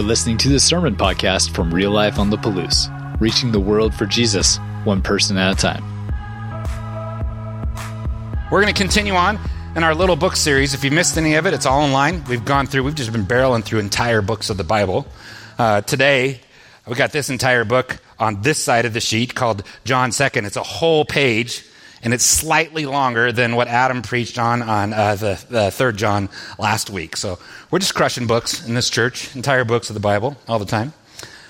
You're listening to the Sermon Podcast from Real Life on the Palouse, reaching the world for Jesus, one person at a time. We're going to continue on in our little book series. If you missed any of it, it's all online. We've gone through, we've just been barreling through entire books of the Bible. Uh, today, we got this entire book on this side of the sheet called John 2nd. It's a whole page, and it's slightly longer than what Adam preached on on uh, the, the third John last week. So we're just crushing books in this church, entire books of the Bible all the time.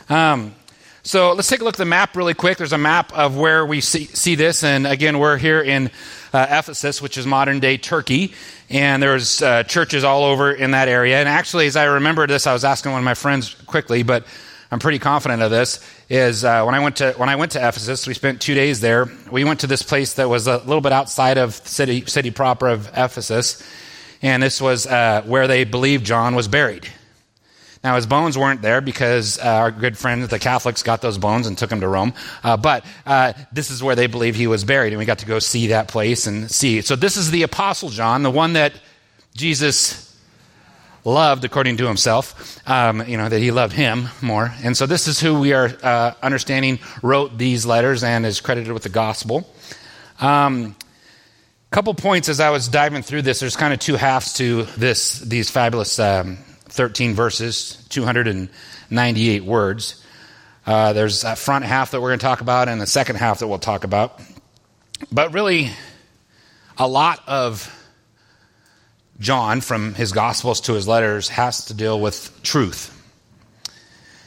Um, so let's take a look at the map really quick. There's a map of where we see, see this, and again, we're here in uh, Ephesus, which is modern day Turkey, and there's uh, churches all over in that area. And actually, as I remember this, I was asking one of my friends quickly, but I'm pretty confident of this. Is uh, when I went to when I went to Ephesus, we spent two days there. We went to this place that was a little bit outside of city city proper of Ephesus, and this was uh, where they believed John was buried. Now, his bones weren't there because uh, our good friends, the Catholics, got those bones and took them to Rome. Uh, but uh, this is where they believe he was buried, and we got to go see that place and see. So, this is the Apostle John, the one that Jesus loved according to himself, um, you know, that he loved him more. And so, this is who we are uh, understanding wrote these letters and is credited with the gospel. Um, couple points as I was diving through this. There's kind of two halves to this, these fabulous um, 13 verses, 298 words. Uh, there's a front half that we're going to talk about and the second half that we'll talk about. But really, a lot of John, from his Gospels to his letters, has to deal with truth.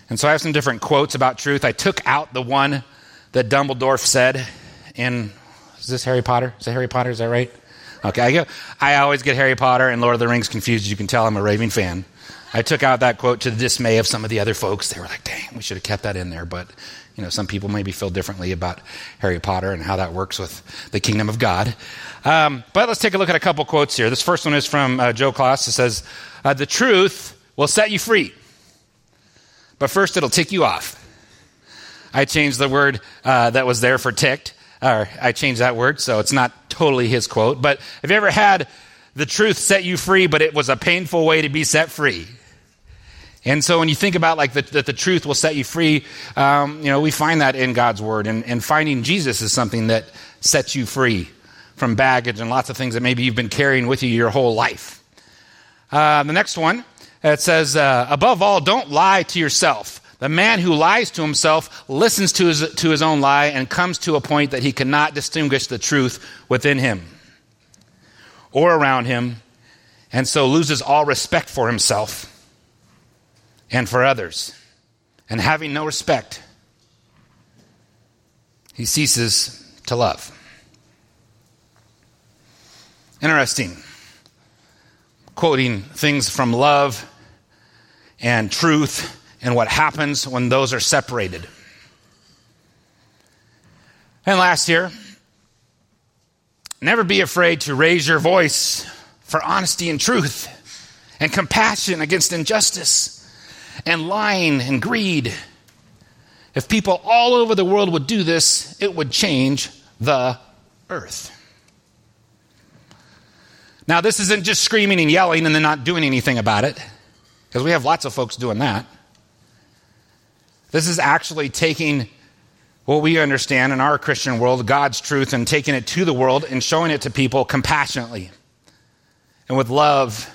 And so I have some different quotes about truth. I took out the one that Dumbledore said in, is this Harry Potter? Is it Harry Potter? Is that right? Okay, I, go, I always get Harry Potter and Lord of the Rings confused. You can tell, I'm a raving fan. I took out that quote to the dismay of some of the other folks. They were like, dang, we should have kept that in there. But, you know, some people maybe feel differently about Harry Potter and how that works with the kingdom of God. Um, but let's take a look at a couple quotes here. This first one is from uh, Joe Klaas. It says, uh, The truth will set you free, but first it'll tick you off. I changed the word uh, that was there for ticked, or I changed that word, so it's not totally his quote. But have you ever had the truth set you free, but it was a painful way to be set free? And so when you think about like the, that the truth will set you free, um, you know, we find that in God's word. And, and finding Jesus is something that sets you free from baggage and lots of things that maybe you've been carrying with you your whole life. Uh, the next one, it says, uh, above all, don't lie to yourself. The man who lies to himself listens to his, to his own lie and comes to a point that he cannot distinguish the truth within him or around him, and so loses all respect for himself and for others. And having no respect, he ceases to love. Interesting. Quoting things from love and truth and what happens when those are separated. And last year, never be afraid to raise your voice for honesty and truth and compassion against injustice and lying and greed. If people all over the world would do this, it would change the earth. Now, this isn't just screaming and yelling and then not doing anything about it, because we have lots of folks doing that. This is actually taking what we understand in our Christian world, God's truth, and taking it to the world and showing it to people compassionately and with love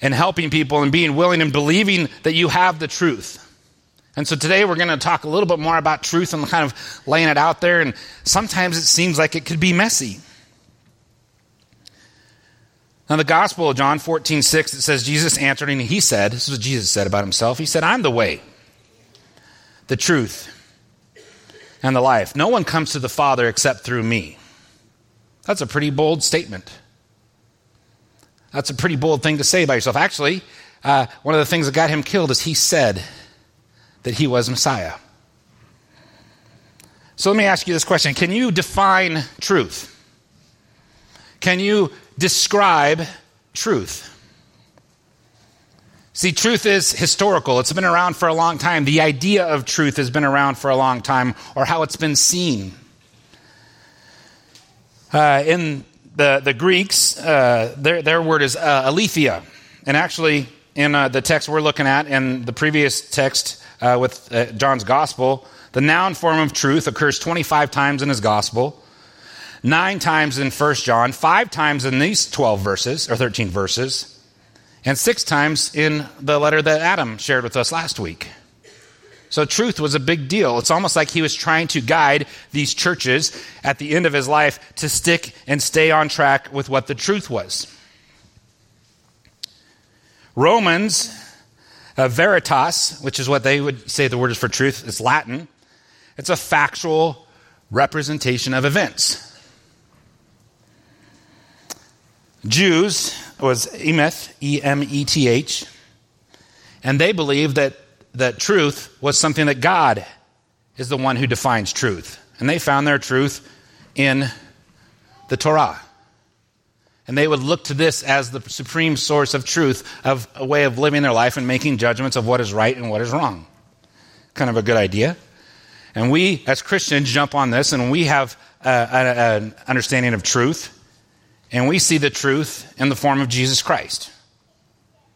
and helping people and being willing and believing that you have the truth. And so today we're going to talk a little bit more about truth and kind of laying it out there. And sometimes it seems like it could be messy. Now, the Gospel of John 14, 6, it says, Jesus answered and he said, This is what Jesus said about himself. He said, I'm the way, the truth, and the life. No one comes to the Father except through me. That's a pretty bold statement. That's a pretty bold thing to say about yourself. Actually, uh, one of the things that got him killed is he said that he was Messiah. So let me ask you this question Can you define truth? Can you describe truth? See, truth is historical. It's been around for a long time. The idea of truth has been around for a long time, or how it's been seen. Uh, in the, the Greeks, uh, their, their word is uh, aletheia. And actually, in uh, the text we're looking at and the previous text uh, with uh, John's gospel, the noun form of truth occurs 25 times in his gospel, nine times in 1 John, five times in these 12 verses, or 13 verses, and six times in the letter that Adam shared with us last week. So, truth was a big deal. It's almost like he was trying to guide these churches at the end of his life to stick and stay on track with what the truth was. Romans, uh, veritas, which is what they would say the word is for truth, is Latin. It's a factual representation of events. Jews was emeth, E M E T H, and they believed that, that truth was something that God is the one who defines truth. And they found their truth in the Torah. And they would look to this as the supreme source of truth, of a way of living their life and making judgments of what is right and what is wrong. Kind of a good idea. And we, as Christians, jump on this and we have an understanding of truth and we see the truth in the form of Jesus Christ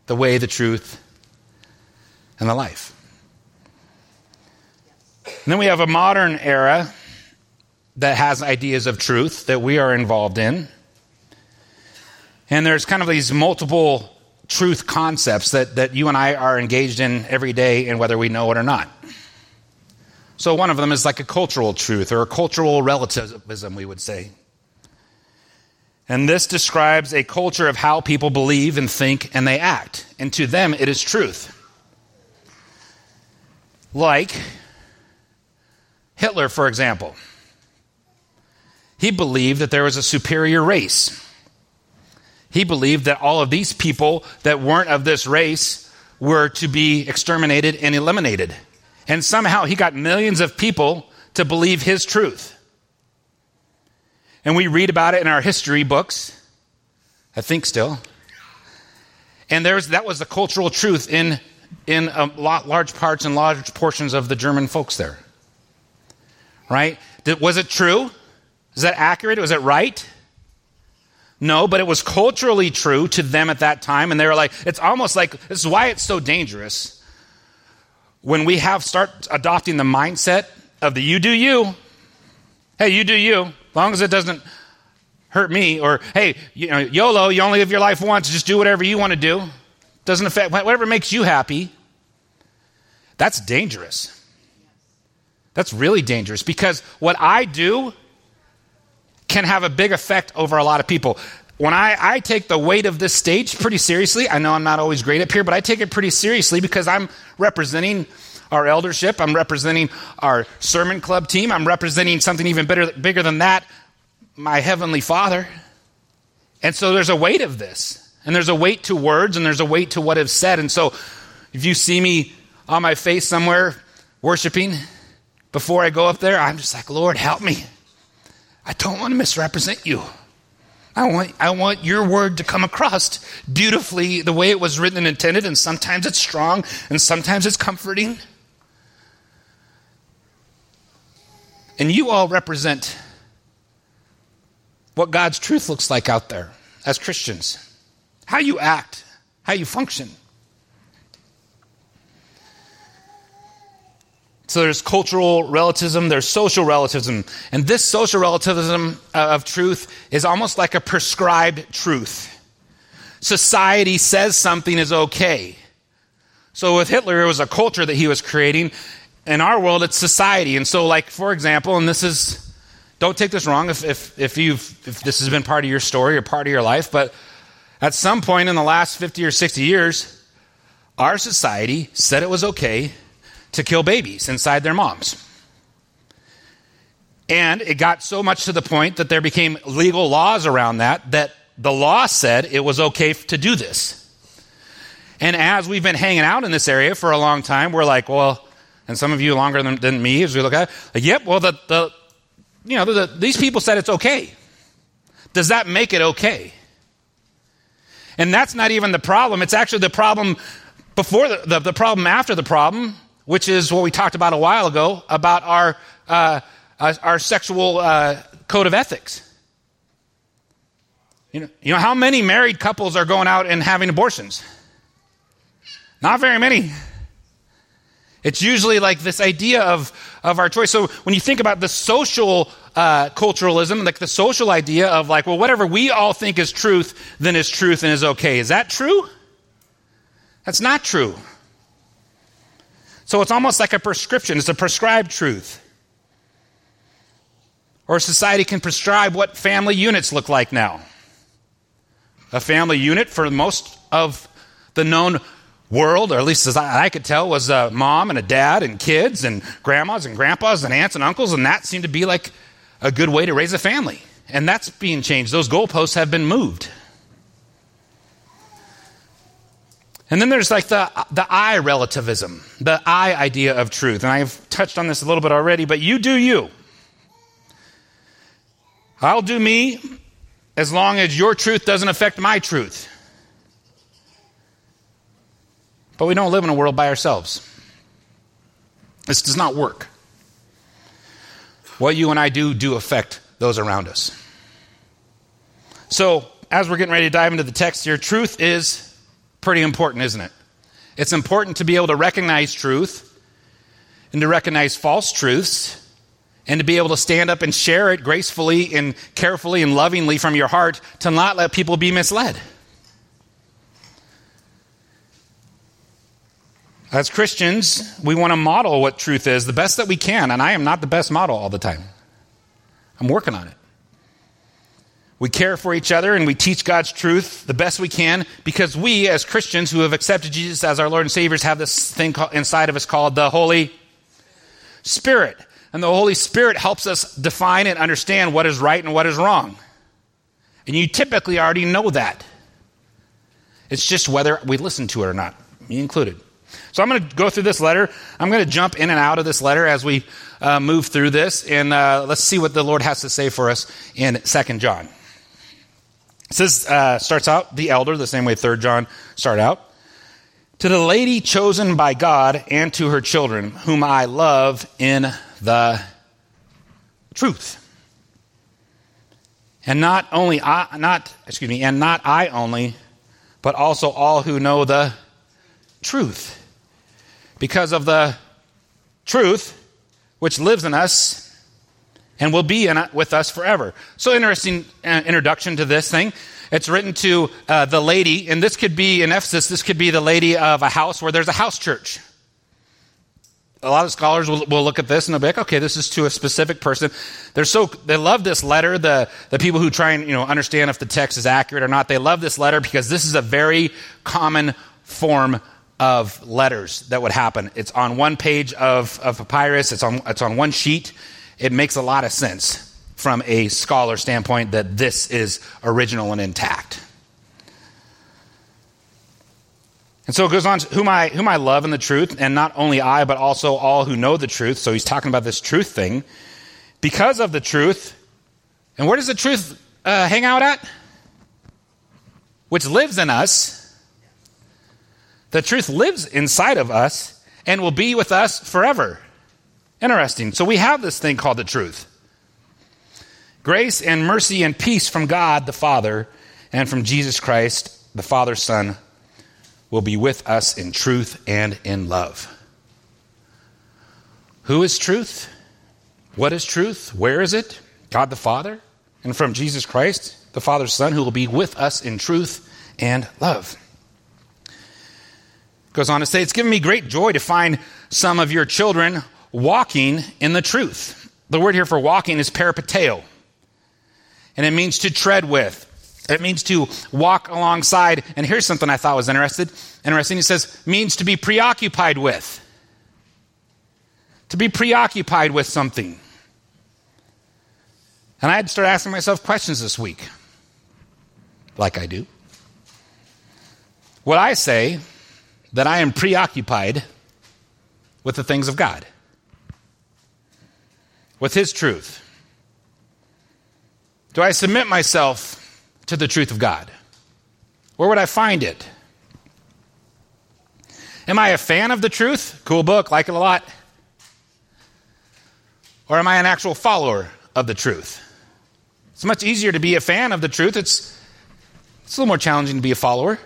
the way, the truth, and the life. And then we have a modern era that has ideas of truth that we are involved in. And there's kind of these multiple truth concepts that, that you and I are engaged in every day, and whether we know it or not. So, one of them is like a cultural truth or a cultural relativism, we would say. And this describes a culture of how people believe and think and they act. And to them, it is truth. Like Hitler, for example. He believed that there was a superior race. He believed that all of these people that weren't of this race were to be exterminated and eliminated. And somehow he got millions of people to believe his truth. And we read about it in our history books, I think still. And there's, that was the cultural truth in, in um, a lot, large parts and large portions of the German folks there. Right? Was it true? Is that accurate? Was it right? No, but it was culturally true to them at that time. And they were like, it's almost like, this is why it's so dangerous. When we have start adopting the mindset of the you do you, hey, you do you, as long as it doesn't hurt me, or hey, you know, YOLO, you only live your life once, just do whatever you want to do. Doesn't affect whatever makes you happy. That's dangerous. That's really dangerous because what I do can have a big effect over a lot of people. When I, I take the weight of this stage pretty seriously, I know I'm not always great up here, but I take it pretty seriously because I'm representing our eldership. I'm representing our sermon club team. I'm representing something even bigger, bigger than that, my heavenly Father. And so there's a weight of this. And there's a weight to words and there's a weight to what is said. And so if you see me on my face somewhere worshiping before I go up there, I'm just like, Lord, help me. I don't want to misrepresent you. I want, I want your word to come across beautifully the way it was written and intended, and sometimes it's strong and sometimes it's comforting. And you all represent what God's truth looks like out there as Christians, how you act, how you function. So there's cultural relativism, there's social relativism. And this social relativism uh, of truth is almost like a prescribed truth. Society says something is okay. So with Hitler, it was a culture that he was creating, in our world, it's society. And so, like, for example, and this is, don't take this wrong if, if, if, you've, if this has been part of your story or part of your life, but at some point in the last 50 or 60 years, our society said it was okay to kill babies inside their moms. And it got so much to the point that there became legal laws around that, that the law said it was okay to do this. And as we've been hanging out in this area for a long time, we're like, well, and some of you longer than, than me as we look at it, like, yep, well, the, the you know, the, these people said it's okay. Does that make it okay? And that's not even the problem. It's actually the problem before the, the, the problem after the problem, which is what we talked about a while ago about our, uh, uh our sexual uh, code of ethics. You know, you know, how many married couples are going out and having abortions? Not very many. It's usually like this idea of, of our choice. So when you think about the social uh, culturalism, like the social idea of like, well, whatever we all think is truth, then is truth and is okay. Is that true? That's not true. So it's almost like a prescription, it's a prescribed truth. Or society can prescribe what family units look like now. A family unit, for most of the known world, or at least as I, could tell, was a mom and a dad and kids and grandmas and grandpas and aunts and uncles, and that seemed to be like a good way to raise a family. And that's being changed. Those goalposts have been moved. And then there's like the, the I relativism, the I idea of truth. And I've touched on this a little bit already, but you do you. I'll do me as long as your truth doesn't affect my truth. But we don't live in a world by ourselves. This does not work. What you and I do do affect those around us. So, as we're getting ready to dive into the text here, truth is pretty important, isn't it? It's important to be able to recognize truth and to recognize false truths and to be able to stand up and share it gracefully and carefully and lovingly from your heart to not let people be misled. As Christians, we want to model what truth is the best that we can, and I am not the best model all the time. I'm working on it. We care for each other and we teach God's truth the best we can because we, as Christians who have accepted Jesus as our Lord and Savior, have this thing inside of us called the Holy Spirit. And the Holy Spirit helps us define and understand what is right and what is wrong. And you typically already know that. It's just whether we listen to it or not, me included. So I'm going to go through this letter. I'm going to jump in and out of this letter as we uh, move through this, and uh, let's see what the Lord has to say for us in Second John. It says, uh, starts out the elder, the same way Third John start out. To the lady chosen by God and to her children, whom I love in the truth. And not only I, not, excuse me, and not I only, but also all who know the truth. Because of the truth which lives in us and will be in, with us forever. So interesting uh, introduction to this thing. It's written to uh, the lady, and this could be in Ephesus, this could be the lady of a house where there's a house church a lot of scholars will, will look at this and they'll be like, okay, this is to a specific person. They're so they love this letter. The the people who try and you know understand if the text is accurate or not, they love this letter because this is a very common form of letters that would happen. It's on one page of, of papyrus. It's on it's on one sheet. It makes a lot of sense from a scholar standpoint that this is original and intact. And so it goes on to whom I, whom I love in the truth, and not only I, but also all who know the truth. So he's talking about this truth thing. Because of the truth, and where does the truth uh, hang out at? Which lives in us. The truth lives inside of us and will be with us forever. Interesting. So we have this thing called the truth. Grace and mercy and peace from God the Father and from Jesus Christ, the Father's Son, will be with us in truth and in love. Who is truth? What is truth? Where is it? God the Father, and from Jesus Christ, the Father's Son, who will be with us in truth and love. Goes on to say, It's given me great joy to find some of your children walking in the truth. The word here for walking is peripateo, and it means to tread with, it means to walk alongside. And here's something I thought was interested, interesting. He says, means to be preoccupied with. To be preoccupied with something. And I had to start asking myself questions this week, like I do. What I say that I am preoccupied with the things of God? With His truth? Do I submit myself to the truth of God? Where would I find it? Am I a fan of the truth? Cool book, like it a lot. Or am I an actual follower of the truth? It's much easier to be a fan of the truth. It's, it's a little more challenging to be a follower.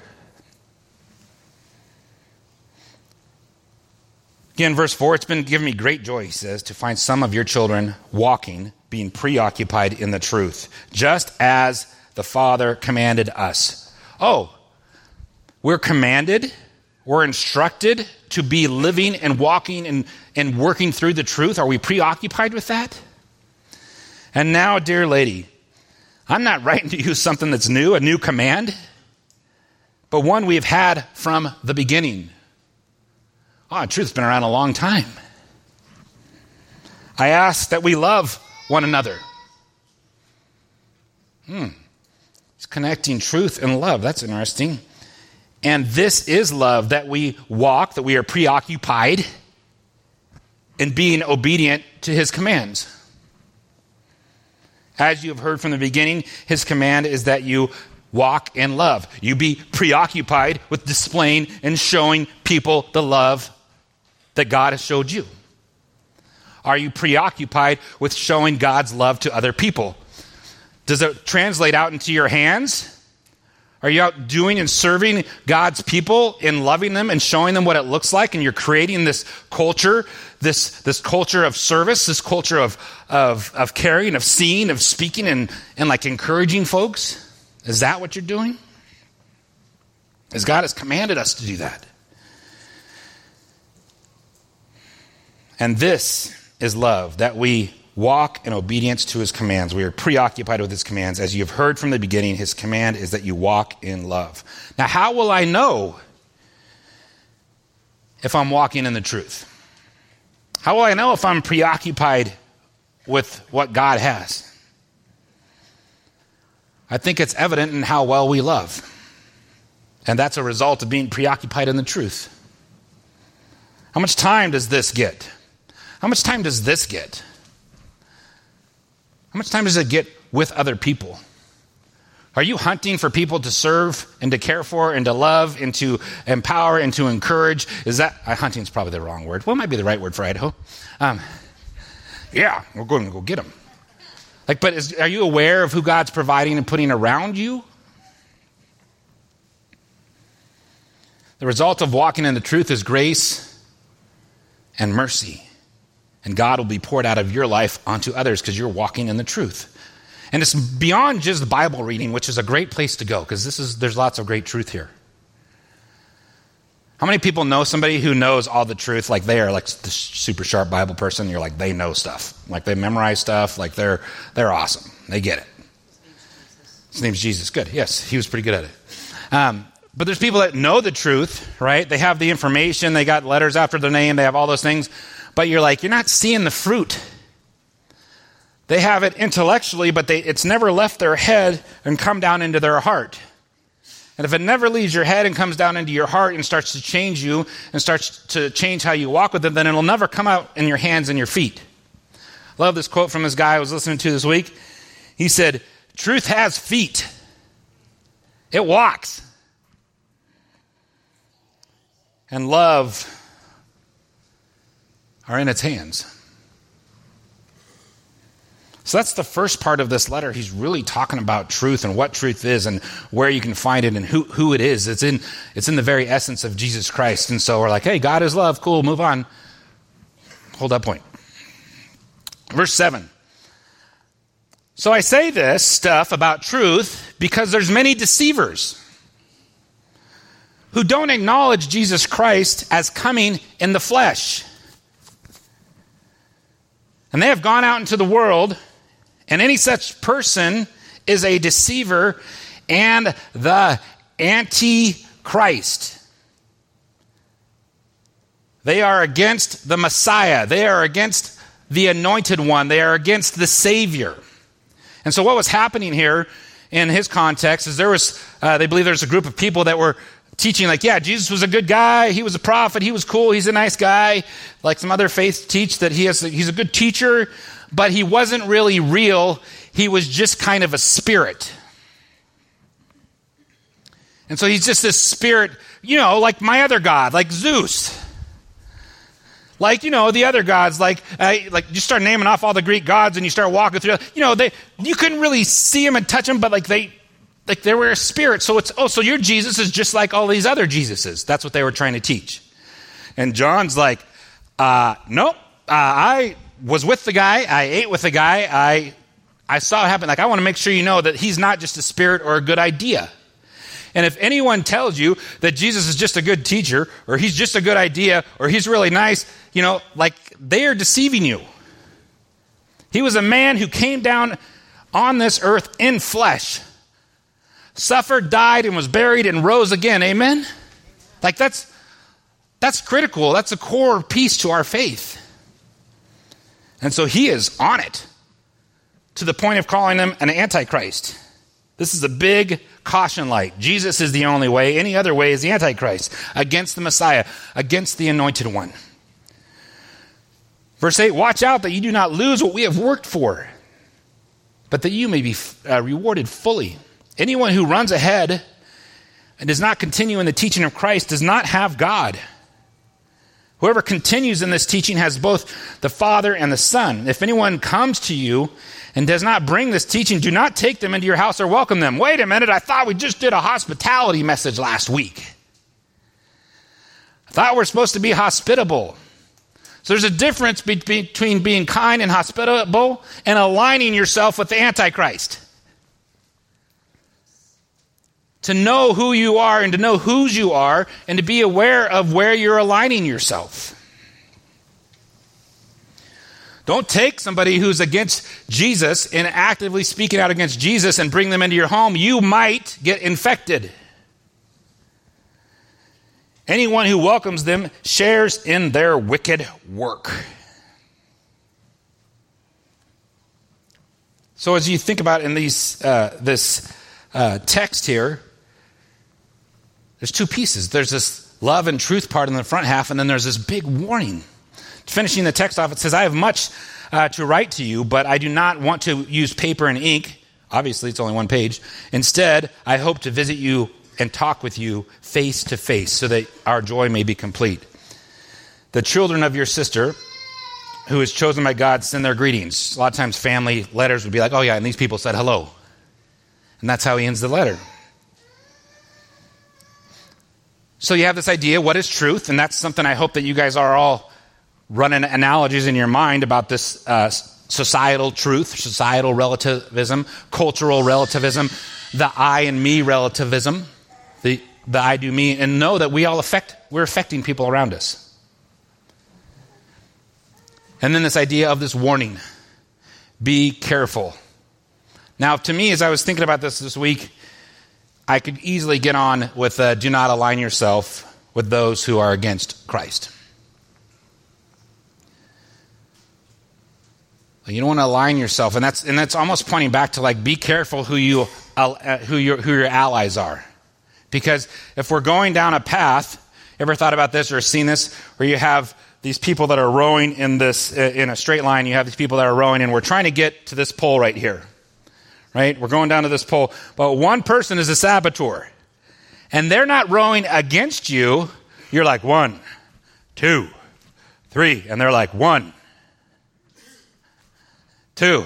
Again, verse 4 It's been given me great joy, he says, to find some of your children walking, being preoccupied in the truth, just as the Father commanded us. Oh, we're commanded, we're instructed to be living and walking and, and working through the truth. Are we preoccupied with that? And now, dear lady, I'm not writing to you something that's new, a new command, but one we've had from the beginning. Oh, truth's been around a long time. I ask that we love one another. Hmm. It's connecting truth and love. That's interesting. And this is love that we walk, that we are preoccupied in being obedient to his commands. As you have heard from the beginning, his command is that you walk in love. You be preoccupied with displaying and showing people the love that God has showed you. Are you preoccupied with showing God's love to other people? Does it translate out into your hands? Are you out doing and serving God's people in loving them and showing them what it looks like? And you're creating this culture, this, this culture of service, this culture of, of, of caring, of seeing, of speaking, and, and like encouraging folks? Is that what you're doing? As God has commanded us to do that. And this is love, that we walk in obedience to his commands. We are preoccupied with his commands. As you have heard from the beginning, his command is that you walk in love. Now, how will I know if I'm walking in the truth? How will I know if I'm preoccupied with what God has? I think it's evident in how well we love. And that's a result of being preoccupied in the truth. How much time does this get? How much time does this get? How much time does it get with other people? Are you hunting for people to serve and to care for and to love and to empower and to encourage? Is that uh, hunting is probably the wrong word. What might be the right word for Idaho? Um, yeah, we're going to go get them. Like, but is, are you aware of who God's providing and putting around you? The result of walking in the truth is grace and mercy and God will be poured out of your life onto others because you're walking in the truth. And it's beyond just Bible reading, which is a great place to go because this is there's lots of great truth here. How many people know somebody who knows all the truth? Like they are like the super sharp Bible person. You're like they know stuff. Like they memorize stuff. Like they're they're awesome. They get it. His name's Jesus. Good. Yes, he was pretty good at it. Um, but there's people that know the truth, right? They have the information. They got letters after their name. They have all those things but you're like, you're not seeing the fruit. They have it intellectually, but they, it's never left their head and come down into their heart. And if it never leaves your head and comes down into your heart and starts to change you and starts to change how you walk with it, then it'll never come out in your hands and your feet. Love this quote from this guy I was listening to this week. He said, Truth has feet, it walks. And love are in its hands. So that's the first part of this letter. He's really talking about truth and what truth is and where you can find it and who, who it is. It's in, it's in the very essence of Jesus Christ. And so we're like, hey, God is love. Cool, move on. Hold that point. Verse 7. So I say this stuff about truth because there's many deceivers who don't acknowledge Jesus Christ as coming in the flesh. And they have gone out into the world, and any such person is a deceiver and the antichrist. They are against the Messiah. They are against the anointed one. They are against the Savior. And so, what was happening here in his context is there was, uh, they believe there's a group of people that were teaching like, yeah, Jesus was a good guy. He was a prophet. He was cool. He's a nice guy. Like some other faiths teach that he has, he's a good teacher, but he wasn't really real. He was just kind of a spirit. And so he's just this spirit, you know, like my other God, like Zeus. Like, you know, the other gods, like, like you start naming off all the Greek gods and you start walking through, you know, they, you couldn't really see them and touch them, but like they, like they were a spirit. So it's, oh, so your Jesus is just like all these other Jesuses. That's what they were trying to teach. And John's like, Uh, nope. Uh, I was with the guy. I ate with the guy. I, I saw it happen. Like, I want to make sure you know that he's not just a spirit or a good idea. And if anyone tells you that Jesus is just a good teacher, or he's just a good idea, or he's really nice, you know, like they are deceiving you. He was a man who came down on this earth in flesh, suffered, died, and was buried and rose again. Amen? Like that's that's critical. That's a core piece to our faith. And so he is on it to the point of calling him an antichrist. This is a big caution light. Jesus is the only way. Any other way is the Antichrist, against the Messiah, against the anointed one. Verse 8 Watch out that you do not lose what we have worked for, but that you may be uh, rewarded fully. Anyone who runs ahead and does not continue in the teaching of Christ does not have God. Whoever continues in this teaching has both the Father and the Son. If anyone comes to you and does not bring this teaching, do not take them into your house or welcome them. Wait a minute, I thought we just did a hospitality message last week. I thought we're supposed to be hospitable. So there's a difference between being kind and hospitable and aligning yourself with the Antichrist. To know who you are and to know whose you are and to be aware of where you're aligning yourself. Don't take somebody who's against Jesus and actively speaking out against Jesus and bring them into your home. You might get infected. Anyone who welcomes them shares in their wicked work. So, as you think about in these, uh, this uh, text here, there's two pieces. There's this love and truth part in the front half, and then there's this big warning finishing the text off, it says, I have much uh, to write to you, but I do not want to use paper and ink. Obviously, it's only one page. Instead, I hope to visit you and talk with you face to face so that our joy may be complete. The children of your sister, who is chosen by God, send their greetings. A lot of times, family letters would be like, oh, yeah, and these people said hello. And that's how he ends the letter. So you have this idea what is truth? And that's something I hope that you guys are all running analogies in your mind about this uh, societal truth, societal relativism, cultural relativism, the I and me relativism, the, the I do me, and know that we all affect, we're affecting people around us. And then this idea of this warning be careful. Now, to me, as I was thinking about this this week, I could easily get on with uh, do not align yourself with those who are against Christ. You don't want to align yourself, and that's and that's almost pointing back to like be careful who you uh, who your who your allies are, because if we're going down a path, ever thought about this or seen this, where you have these people that are rowing in this uh, in a straight line, you have these people that are rowing, and we're trying to get to this pole right here, right? We're going down to this pole, but one person is a saboteur, and they're not rowing against you. You're like one, two, three, and they're like one Two.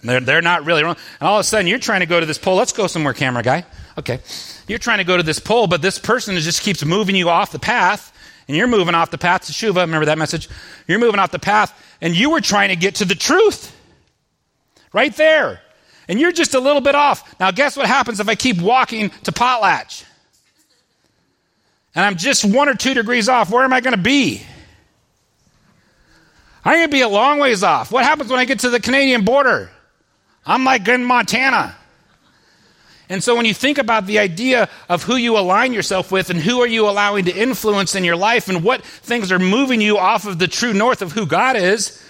And they're, they're not really wrong. And all of a sudden, you're trying to go to this pole. Let's go somewhere, camera guy. Okay. You're trying to go to this pole, but this person just keeps moving you off the path, and you're moving off the path to Shuva. Remember that message? You're moving off the path, and you were trying to get to the truth. Right there. And you're just a little bit off. Now, guess what happens if I keep walking to Potlatch? And I'm just one or two degrees off. Where am I going to be? I'm going to be a long ways off. What happens when I get to the Canadian border? I'm like in Montana. And so when you think about the idea of who you align yourself with and who are you allowing to influence in your life and what things are moving you off of the true north of who God is,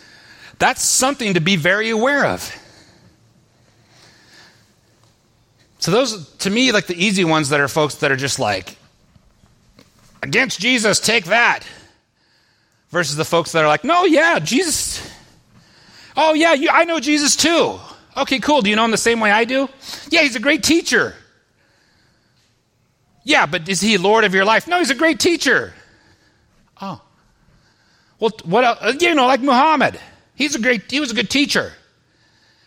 that's something to be very aware of. So those to me like the easy ones that are folks that are just like against Jesus, take that versus the folks that are like, no, yeah, Jesus. Oh, yeah, you, I know Jesus too. Okay, cool. Do you know him the same way I do? Yeah, he's a great teacher. Yeah, but is he Lord of your life? No, he's a great teacher. Oh. Well, what else? Uh, you know, like Muhammad. He's a great, he was a good teacher.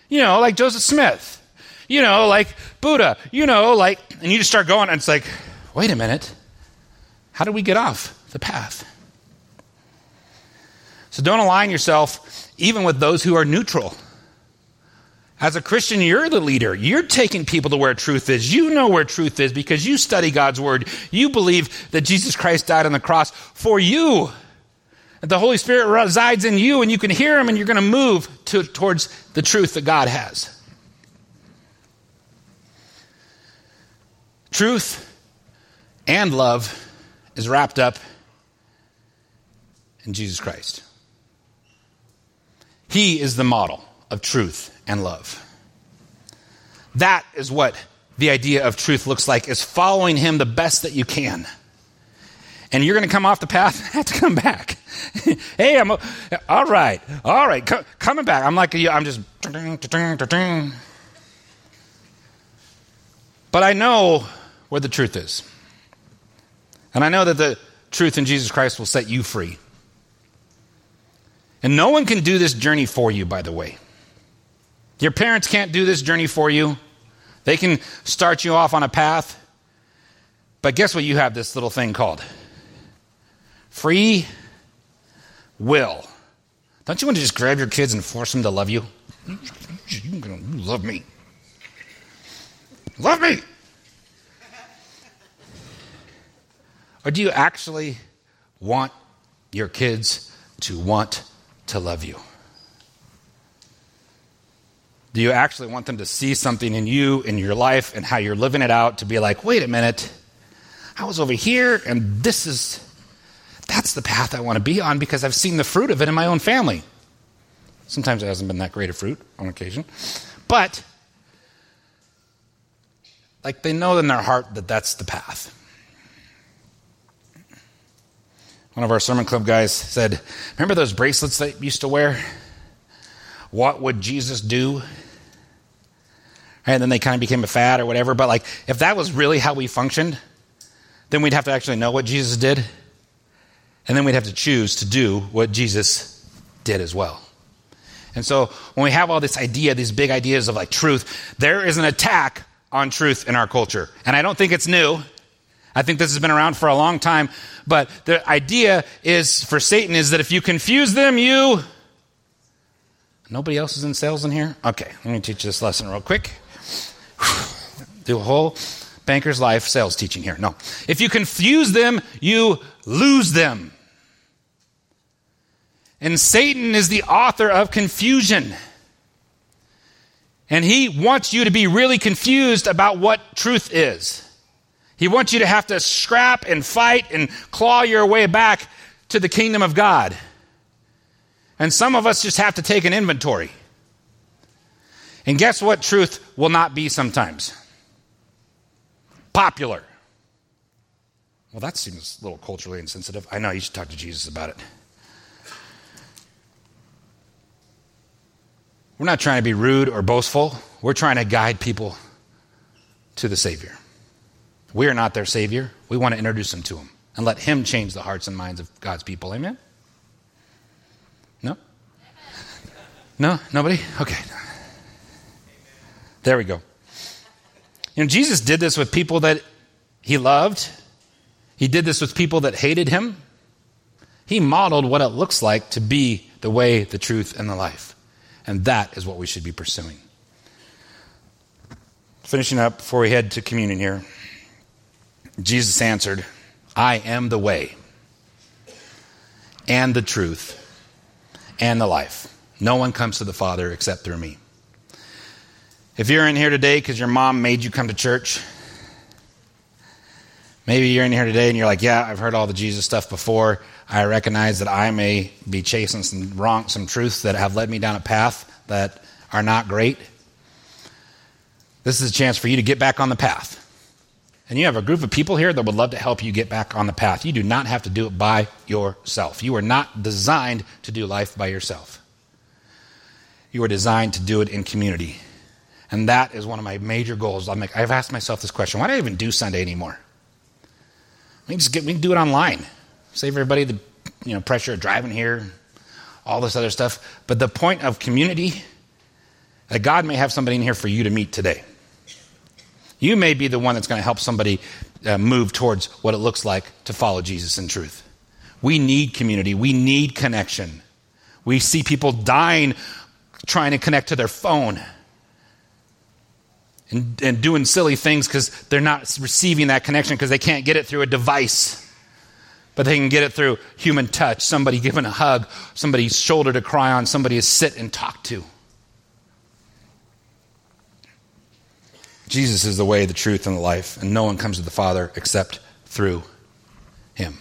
You know, like Joseph Smith. You know, like Buddha. You know, like, and you just start going, and it's like, wait a minute. How do we get off the path? So don't align yourself even with those who are neutral. As a Christian, you're the leader. You're taking people to where truth is. You know where truth is because you study God's word. You believe that Jesus Christ died on the cross for you. That the Holy Spirit resides in you and you can hear him and you're going to move to, towards the truth that God has. Truth and love is wrapped up in Jesus Christ. He is the model of truth and love. That is what the idea of truth looks like is following him the best that you can. And you're going to come off the path, have to come back. hey, I'm all right, all right, co- coming back. I'm like I'm just. But I know where the truth is. And I know that the truth in Jesus Christ will set you free. And no one can do this journey for you, by the way. Your parents can't do this journey for you. They can start you off on a path. But guess what you have this little thing called? Free will. Don't you want to just grab your kids and force them to love you? You love me. Love me. Or do you actually want your kids to want to love you? Do you actually want them to see something in you, in your life, and how you're living it out to be like, wait a minute, I was over here, and this is, that's the path I want to be on because I've seen the fruit of it in my own family. Sometimes it hasn't been that great a fruit on occasion. But, like, they know in their heart that that's the path. One of our sermon club guys said, Remember those bracelets you used to wear? What would Jesus do? And then they kind of became a fad or whatever. But, like, if that was really how we functioned, then we'd have to actually know what Jesus did. And then we'd have to choose to do what Jesus did as well. And so when we have all this idea, these big ideas of like truth, there is an attack on truth in our culture. And I don't think it's new. I think this has been around for a long time, but the idea is for Satan is that if you confuse them, you. Nobody else is in sales in here? Okay, let me teach this lesson real quick. Do a whole banker's life sales teaching here. No. If you confuse them, you lose them. And Satan is the author of confusion. And he wants you to be really confused about what truth is. He wants you to have to scrap and fight and claw your way back to the kingdom of God. And some of us just have to take an inventory. And guess what truth will not be sometimes? Popular. Well, that seems a little culturally insensitive. I know you should talk to Jesus about it. We're not trying to be rude or boastful. We're trying to guide people to the Savior. We are not their Savior. We want to introduce them to Him and let Him change the hearts and minds of God's people. Amen? No? No? Nobody? Okay. There we go. You know, Jesus did this with people that He loved, He did this with people that hated Him. He modeled what it looks like to be the way, the truth, and the life. And that is what we should be pursuing. Finishing up before we head to communion here. Jesus answered, I am the way and the truth and the life. No one comes to the Father except through me. If you're in here today because your mom made you come to church, maybe you're in here today and you're like, Yeah, I've heard all the Jesus stuff before. I recognize that I may be chasing some wrong, some truths that have led me down a path that are not great. This is a chance for you to get back on the path. And you have a group of people here that would love to help you get back on the path. You do not have to do it by yourself. You are not designed to do life by yourself. You are designed to do it in community. And that is one of my major goals. Like, I've asked myself this question why do I even do Sunday anymore? We can just get, we can do it online. Save everybody the you know, pressure of driving here, all this other stuff. But the point of community, that God may have somebody in here for you to meet today. You may be the one that's going to help somebody uh, move towards what it looks like to follow Jesus in truth. We need community, we need connection. We see people dying trying to connect to their phone and, and doing silly things because they're not receiving that connection because they can't get it through a device. But they can get it through human touch, somebody giving a hug, somebody's shoulder to cry on, somebody to sit and talk to. Jesus is the way, the truth, and the life, and no one comes to the Father except through him.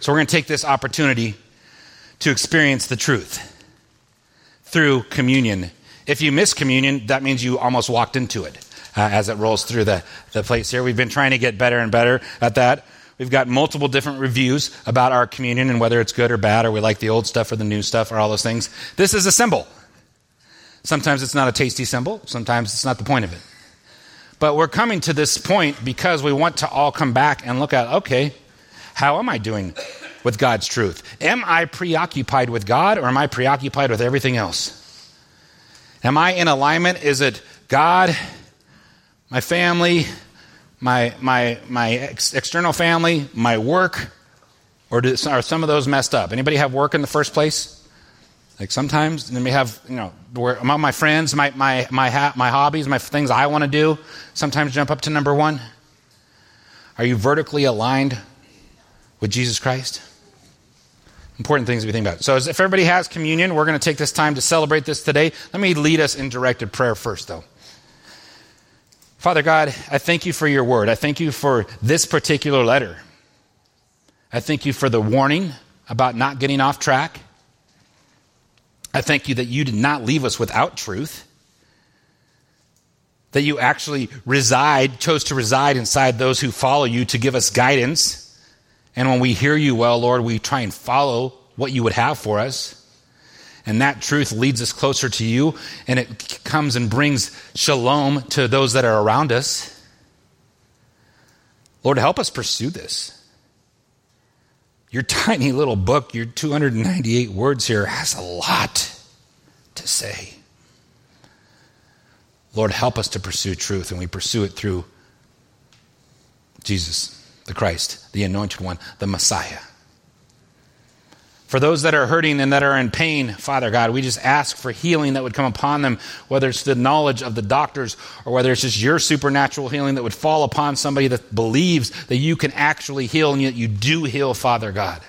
So we're going to take this opportunity to experience the truth through communion. If you miss communion, that means you almost walked into it uh, as it rolls through the, the place here. We've been trying to get better and better at that. We've got multiple different reviews about our communion and whether it's good or bad, or we like the old stuff or the new stuff, or all those things. This is a symbol. Sometimes it's not a tasty symbol, sometimes it's not the point of it. But we're coming to this point because we want to all come back and look at okay, how am I doing with God's truth? Am I preoccupied with God or am I preoccupied with everything else? Am I in alignment? Is it God, my family, my, my, my ex- external family, my work, or do, are some of those messed up? Anybody have work in the first place? Like sometimes, then we have, you know, where among my friends, my, my, my, ha- my hobbies, my things I want to do, sometimes jump up to number one. Are you vertically aligned with Jesus Christ? Important things to be thinking about. So, if everybody has communion, we're going to take this time to celebrate this today. Let me lead us in directed prayer first, though. Father God, I thank you for your word. I thank you for this particular letter. I thank you for the warning about not getting off track. I thank you that you did not leave us without truth, that you actually reside, chose to reside inside those who follow you to give us guidance. And when we hear you well, Lord, we try and follow what you would have for us. And that truth leads us closer to you, and it comes and brings shalom to those that are around us. Lord, help us pursue this. Your tiny little book, your 298 words here, has a lot to say. Lord, help us to pursue truth, and we pursue it through Jesus, the Christ, the anointed one, the Messiah. For those that are hurting and that are in pain, Father God, we just ask for healing that would come upon them, whether it's the knowledge of the doctors or whether it's just your supernatural healing that would fall upon somebody that believes that you can actually heal and yet you do heal, Father God.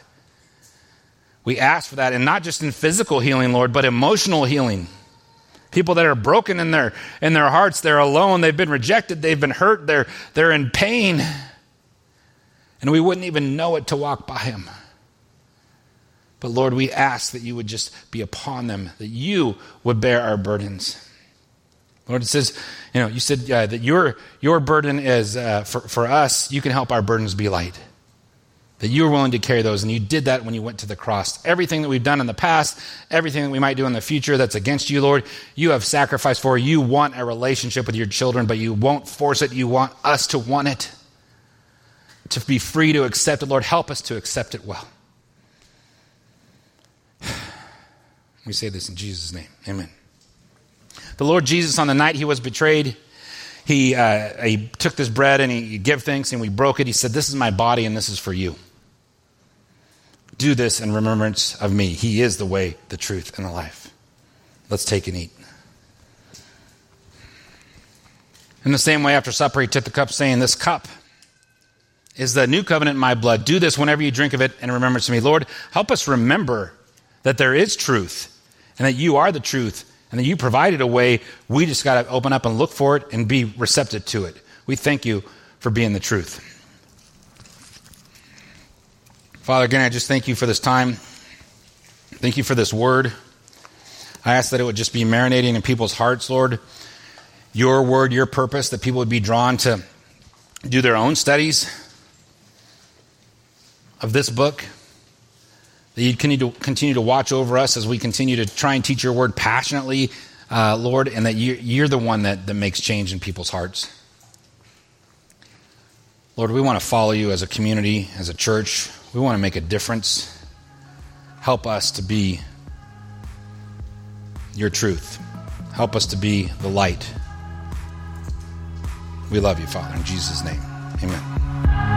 We ask for that, and not just in physical healing, Lord, but emotional healing. People that are broken in their, in their hearts, they're alone, they've been rejected, they've been hurt, they're, they're in pain. And we wouldn't even know it to walk by them. But Lord, we ask that you would just be upon them, that you would bear our burdens. Lord, it says, you know, you said uh, that your, your burden is, uh, for, for us, you can help our burdens be light. That you were willing to carry those, and you did that when you went to the cross. Everything that we've done in the past, everything that we might do in the future that's against you, Lord, you have sacrificed for. You want a relationship with your children, but you won't force it. You want us to want it, to be free to accept it. Lord, help us to accept it well. We say this in Jesus' name. Amen. The Lord Jesus, on the night he was betrayed, he, uh, he took this bread and he gave thanks and we broke it. He said, This is my body and this is for you. Do this in remembrance of me. He is the way, the truth, and the life. Let's take and eat. In the same way, after supper, he took the cup, saying, This cup is the new covenant in my blood. Do this whenever you drink of it in remembrance of me. Lord, help us remember that there is truth and that you are the truth and that you provided a way. We just got to open up and look for it and be receptive to it. We thank you for being the truth. Father, again, I just thank you for this time. Thank you for this word. I ask that it would just be marinating in people's hearts, Lord. Your word, your purpose, that people would be drawn to do their own studies of this book that you'd continue to, watch over us as we continue to try and teach your word passionately, uh, Lord, and that you're, you're the one that, that makes change in people's hearts. Lord, we want to follow you as a community, as a church. We want to make a difference. Help us to be your truth. Help us to be the light. We love you, Father, in Jesus' name. Amen.